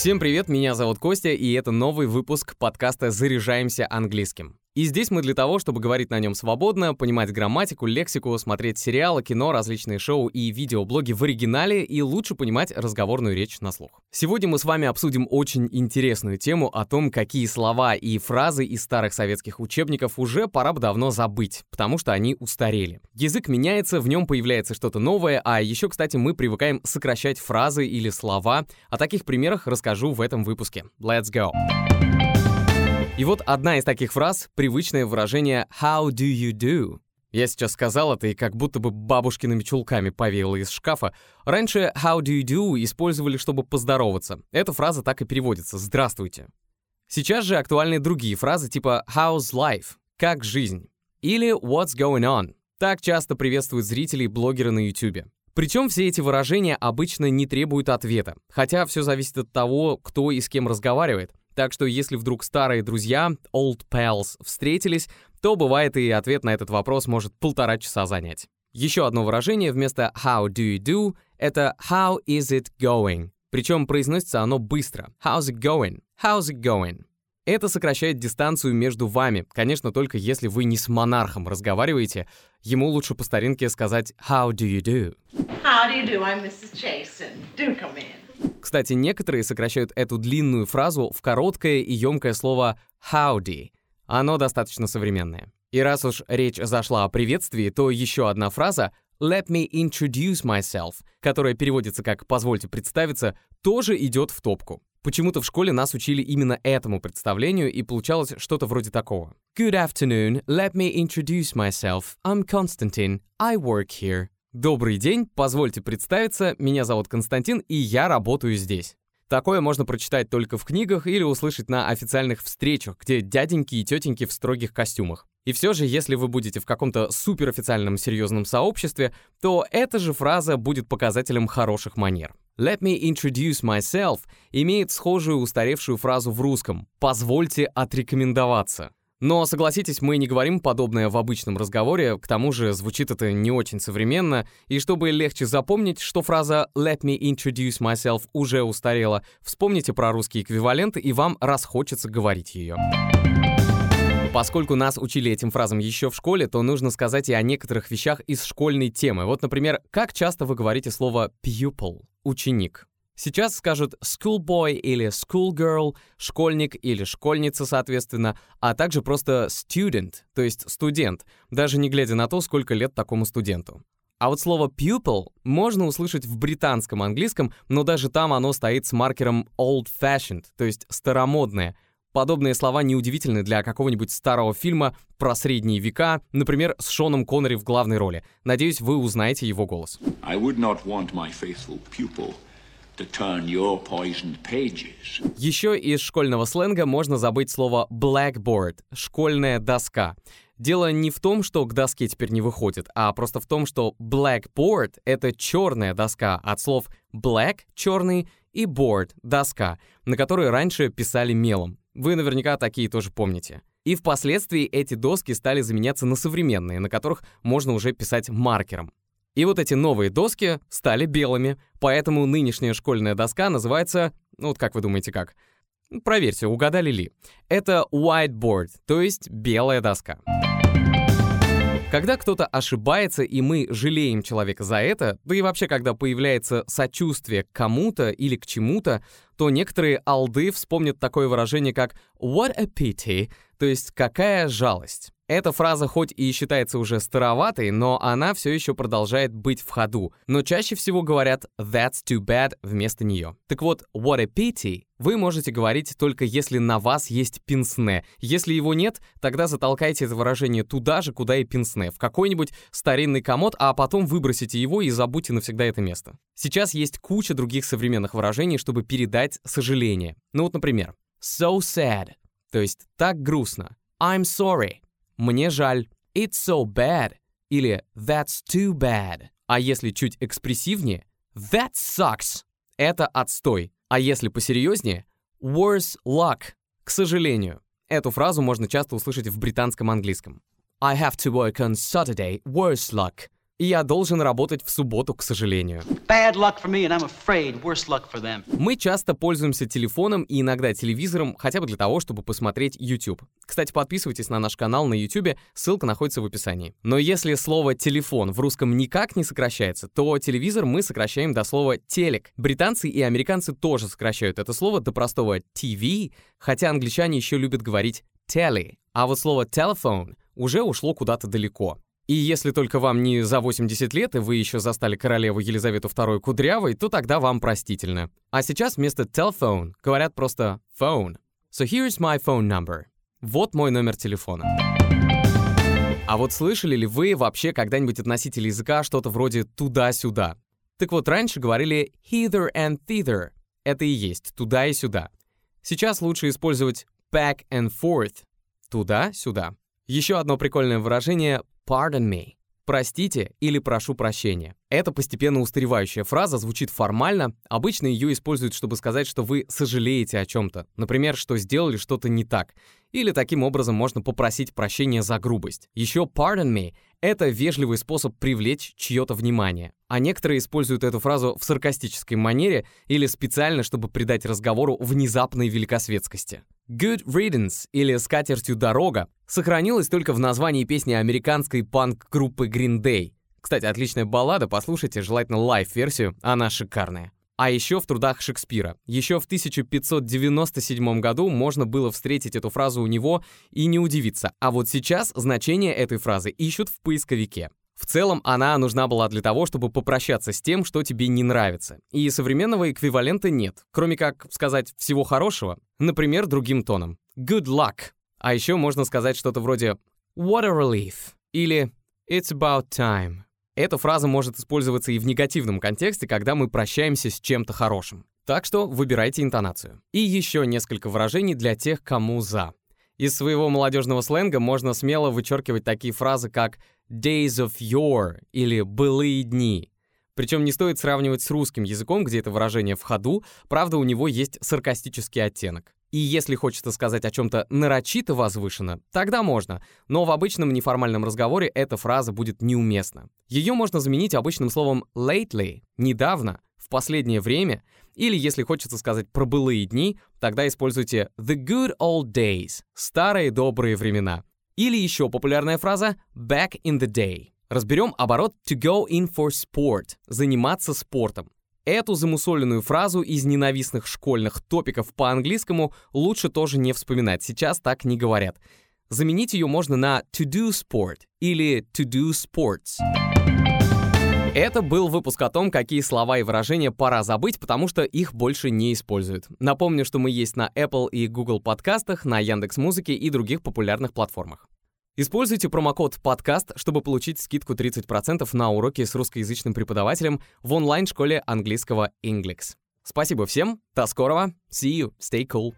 Всем привет, меня зовут Костя, и это новый выпуск подкаста «Заряжаемся английским». И здесь мы для того, чтобы говорить на нем свободно, понимать грамматику, лексику, смотреть сериалы, кино, различные шоу и видеоблоги в оригинале и лучше понимать разговорную речь на слух. Сегодня мы с вами обсудим очень интересную тему о том, какие слова и фразы из старых советских учебников уже пора бы давно забыть, потому что они устарели. Язык меняется, в нем появляется что-то новое, а еще, кстати, мы привыкаем сокращать фразы или слова. О таких примерах расскажу в этом выпуске. Let's go! И вот одна из таких фраз — привычное выражение «How do you do?». Я сейчас сказал это и как будто бы бабушкиными чулками повеяло из шкафа. Раньше «How do you do?» использовали, чтобы поздороваться. Эта фраза так и переводится «Здравствуйте». Сейчас же актуальны другие фразы типа «How's life?» «Как жизнь?» или «What's going on?» Так часто приветствуют зрителей блогеры на YouTube. Причем все эти выражения обычно не требуют ответа, хотя все зависит от того, кто и с кем разговаривает. Так что если вдруг старые друзья, old pals, встретились, то бывает и ответ на этот вопрос может полтора часа занять. Еще одно выражение вместо how do you do — это how is it going. Причем произносится оно быстро. How's it going? How's it going? Это сокращает дистанцию между вами, конечно, только если вы не с монархом разговариваете. Ему лучше по старинке сказать «How do you do?» How do you do? I'm Mrs. Jason. Do come in. Кстати, некоторые сокращают эту длинную фразу в короткое и емкое слово howdy. Оно достаточно современное. И раз уж речь зашла о приветствии, то еще одна фраза «Let me introduce myself», которая переводится как «позвольте представиться», тоже идет в топку. Почему-то в школе нас учили именно этому представлению, и получалось что-то вроде такого. Good afternoon, let me introduce myself. I'm Constantine. I work here. Добрый день, позвольте представиться, меня зовут Константин, и я работаю здесь. Такое можно прочитать только в книгах или услышать на официальных встречах, где дяденьки и тетеньки в строгих костюмах. И все же, если вы будете в каком-то суперофициальном серьезном сообществе, то эта же фраза будет показателем хороших манер. Let me introduce myself имеет схожую устаревшую фразу в русском «позвольте отрекомендоваться». Но, согласитесь, мы не говорим подобное в обычном разговоре, к тому же звучит это не очень современно, и чтобы легче запомнить, что фраза «let me introduce myself» уже устарела, вспомните про русский эквивалент, и вам расхочется говорить ее. Поскольку нас учили этим фразам еще в школе, то нужно сказать и о некоторых вещах из школьной темы. Вот, например, как часто вы говорите слово pupil — ученик? Сейчас скажут schoolboy или schoolgirl, школьник или школьница, соответственно, а также просто student, то есть студент, даже не глядя на то, сколько лет такому студенту. А вот слово pupil можно услышать в британском английском, но даже там оно стоит с маркером old-fashioned, то есть старомодное. Подобные слова неудивительны для какого-нибудь старого фильма про средние века, например, с Шоном Коннери в главной роли. Надеюсь, вы узнаете его голос. I would not want my faithful pupil Еще из школьного сленга можно забыть слово blackboard — школьная доска. Дело не в том, что к доске теперь не выходит, а просто в том, что blackboard — это черная доска от слов black — черный и board — доска, на которой раньше писали мелом. Вы наверняка такие тоже помните. И впоследствии эти доски стали заменяться на современные, на которых можно уже писать маркером. И вот эти новые доски стали белыми, поэтому нынешняя школьная доска называется, ну вот как вы думаете как? Проверьте, угадали ли. Это whiteboard, то есть белая доска. Когда кто-то ошибается, и мы жалеем человека за это, да и вообще, когда появляется сочувствие к кому-то или к чему-то, то некоторые алды вспомнят такое выражение, как «what a pity», то есть «какая жалость». Эта фраза хоть и считается уже староватой, но она все еще продолжает быть в ходу. Но чаще всего говорят «that's too bad» вместо нее. Так вот, «what a pity» вы можете говорить только если на вас есть пинсне. Если его нет, тогда затолкайте это выражение туда же, куда и пинсне, в какой-нибудь старинный комод, а потом выбросите его и забудьте навсегда это место. Сейчас есть куча других современных выражений, чтобы передать сожаление. Ну вот, например, so sad, то есть так грустно. I'm sorry, мне жаль. It's so bad. Или That's too bad. А если чуть экспрессивнее, That sucks. Это отстой. А если посерьезнее, Worse luck. К сожалению. Эту фразу можно часто услышать в британском английском. I have to work on Saturday, worse luck. И я должен работать в субботу, к сожалению. Me. Мы часто пользуемся телефоном и иногда телевизором, хотя бы для того, чтобы посмотреть YouTube. Кстати, подписывайтесь на наш канал на YouTube, ссылка находится в описании. Но если слово «телефон» в русском никак не сокращается, то телевизор мы сокращаем до слова «телек». Британцы и американцы тоже сокращают это слово до простого TV, хотя англичане еще любят говорить «telly». А вот слово «telephone» уже ушло куда-то далеко. И если только вам не за 80 лет, и вы еще застали королеву Елизавету II кудрявой, то тогда вам простительно. А сейчас вместо telephone говорят просто phone. So here's my phone number. Вот мой номер телефона. А вот слышали ли вы вообще когда-нибудь от носителя языка что-то вроде «туда-сюда»? Так вот, раньше говорили «hither and thither». Это и есть «туда и сюда». Сейчас лучше использовать «back and forth» — «туда-сюда». Еще одно прикольное выражение pardon me. Простите или прошу прощения. Эта постепенно устаревающая фраза звучит формально. Обычно ее используют, чтобы сказать, что вы сожалеете о чем-то. Например, что сделали что-то не так. Или таким образом можно попросить прощения за грубость. Еще pardon me — это вежливый способ привлечь чье-то внимание. А некоторые используют эту фразу в саркастической манере или специально, чтобы придать разговору внезапной великосветскости. Good Riddance или «Скатертью дорога» сохранилась только в названии песни американской панк-группы Green Day. Кстати, отличная баллада, послушайте, желательно live-версию, она шикарная. А еще в трудах Шекспира. Еще в 1597 году можно было встретить эту фразу у него и не удивиться. А вот сейчас значение этой фразы ищут в поисковике. В целом, она нужна была для того, чтобы попрощаться с тем, что тебе не нравится. И современного эквивалента нет, кроме как сказать «всего хорошего», например, другим тоном. Good luck. А еще можно сказать что-то вроде What a relief или It's about time. Эта фраза может использоваться и в негативном контексте, когда мы прощаемся с чем-то хорошим. Так что выбирайте интонацию. И еще несколько выражений для тех, кому «за». Из своего молодежного сленга можно смело вычеркивать такие фразы, как days of yore или былые дни. Причем не стоит сравнивать с русским языком, где это выражение в ходу, правда, у него есть саркастический оттенок. И если хочется сказать о чем-то нарочито возвышенно, тогда можно, но в обычном неформальном разговоре эта фраза будет неуместна. Ее можно заменить обычным словом lately, недавно, в последнее время, или если хочется сказать про былые дни, тогда используйте the good old days, старые добрые времена. Или еще популярная фраза back in the day. Разберем оборот to go in for sport, заниматься спортом. Эту замусоленную фразу из ненавистных школьных топиков по английскому лучше тоже не вспоминать, сейчас так не говорят. Заменить ее можно на to do sport или to do sports. Это был выпуск о том, какие слова и выражения пора забыть, потому что их больше не используют. Напомню, что мы есть на Apple и Google подкастах, на Яндекс Музыке и других популярных платформах. Используйте промокод «Подкаст», чтобы получить скидку 30% на уроки с русскоязычным преподавателем в онлайн-школе английского Inglix. Спасибо всем, до скорого, see you, stay cool.